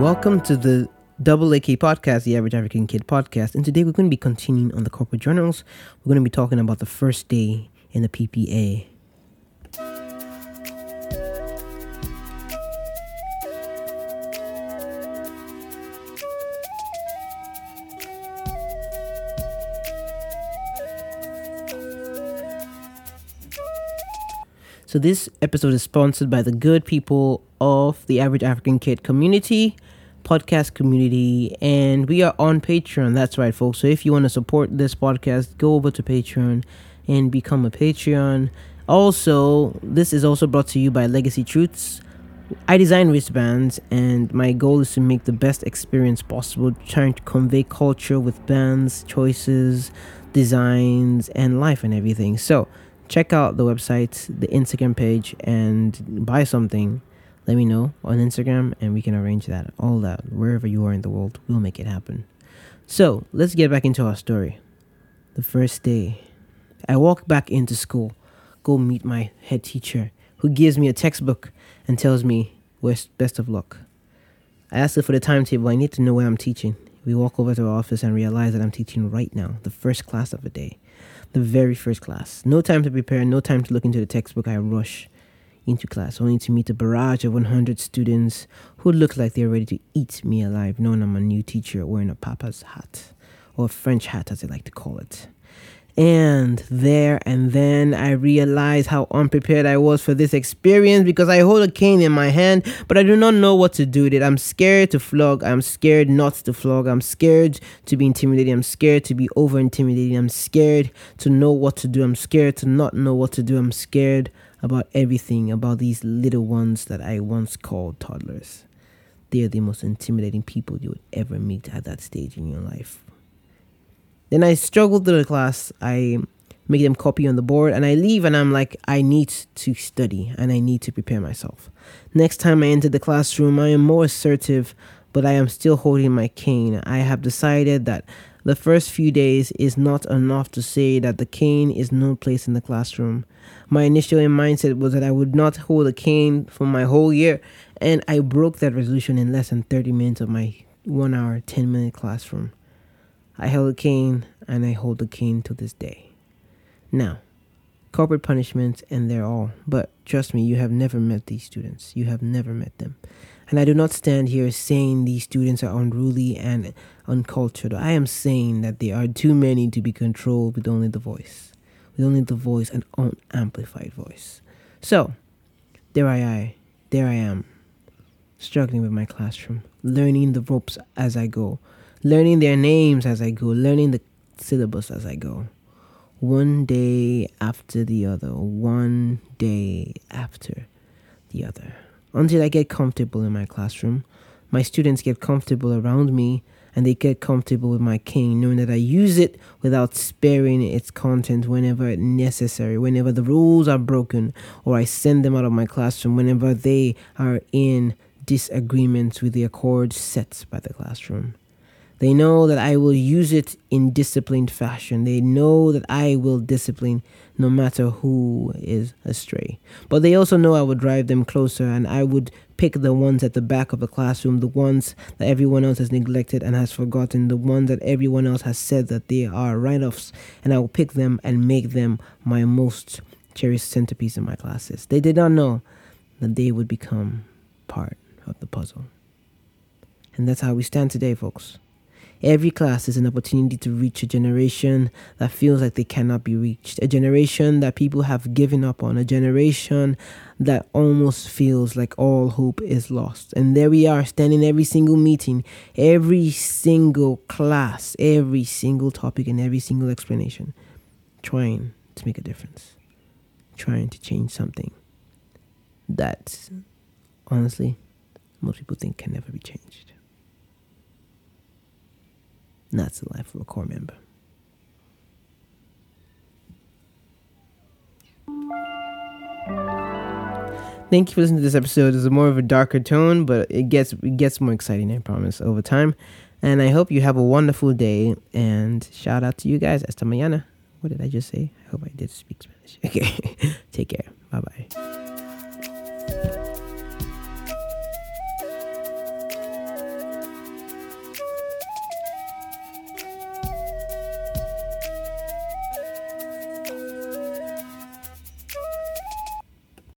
Welcome to the Double AK podcast, the Average African Kid podcast. And today we're going to be continuing on the Corper Journals. We're going to be talking about the first day in the PPA. So, this episode is sponsored by the good people of the Average African Kid community, podcast community, and we are on Patreon. That's right, folks. So, if you want to support this podcast, go over to Patreon and become a Patreon. Also, this is also brought to you by Legacy Truths. I design wristbands, and my goal is to make the best experience possible, trying to convey culture with bands, choices, designs, and life and everything. So, check out the website, the Instagram page, and buy something. Let me know on Instagram, and we can arrange that. All that, wherever you are in the world, we'll make it happen. So, let's get back into our story. The first day, I walk back into school, go meet my head teacher, who gives me a textbook and tells me, best of luck. I ask her for the timetable. I need to know where I'm teaching. We walk over to our office and realize that I'm teaching right now, the first class of the day the very first class. No time to prepare, no time to look into the textbook. I rush into class, only to meet a barrage of 100 students who look like they're ready to eat me alive, knowing I'm a new teacher wearing a papa's hat, or a French hat as they like to call it. And there and then I realized how unprepared I was for this experience because I hold a cane in my hand, but I do not know what to do with it. I'm scared to flog. I'm scared not to flog. I'm scared to be intimidated. I'm scared to be over intimidated. I'm scared to know what to do. I'm scared to not know what to do. I'm scared about everything about these little ones that I once called toddlers. They are the most intimidating people you would ever meet at that stage in your life. Then I struggle through the class. I make them copy on the board and I leave and I'm like, I need to study and I need to prepare myself. Next time I enter the classroom, I am more assertive, but I am still holding my cane. I have decided that the first few days is not enough to say that the cane is no place in the classroom. My initial mindset was that I would not hold a cane for my whole year, and I broke that resolution in less than 30 minutes of my one hour, 10 minute classroom. I held a cane and I hold a cane to this day. Now, corporal punishments and they're all, but trust me, you have never met these students. You have never met them. And I do not stand here saying these students are unruly and uncultured. I am saying that there are too many to be controlled with only the voice, with only the voice and unamplified voice. So, there I am, there I am, struggling with my classroom, learning the ropes as I go, learning their names as I go, learning the syllabus as I go. One day after the other, one day after the other. Until I get comfortable in my classroom, my students get comfortable around me and they get comfortable with my cane, knowing that I use it without sparing its content whenever necessary, whenever the rules are broken, or I send them out of my classroom whenever they are in disagreement with the accord set by the classroom. They know that I will use it in disciplined fashion. They know that I will discipline no matter who is astray. But they also know I would drive them closer and I would pick the ones at the back of the classroom, the ones that everyone else has neglected and has forgotten, the ones that everyone else has said that they are write offs, and I will pick them and make them my most cherished centerpiece in my classes. They did not know that they would become part of the puzzle. And that's how we stand today, folks. Every class is an opportunity to reach a generation that feels like they cannot be reached, a generation that people have given up on, a generation that almost feels like all hope is lost. And there we are, standing every single meeting, every single class, every single topic, and every single explanation, trying to make a difference, trying to change something that, honestly, most people think can never be changed. That's the life of a corps member. Thank you for listening to this episode. It's more of a darker tone, but it gets it gets more exciting, I promise, over time. And I hope you have a wonderful day. And shout out to you guys. Esta mañana. What did I just say? I hope I did speak Spanish. Okay. Take care. Bye bye.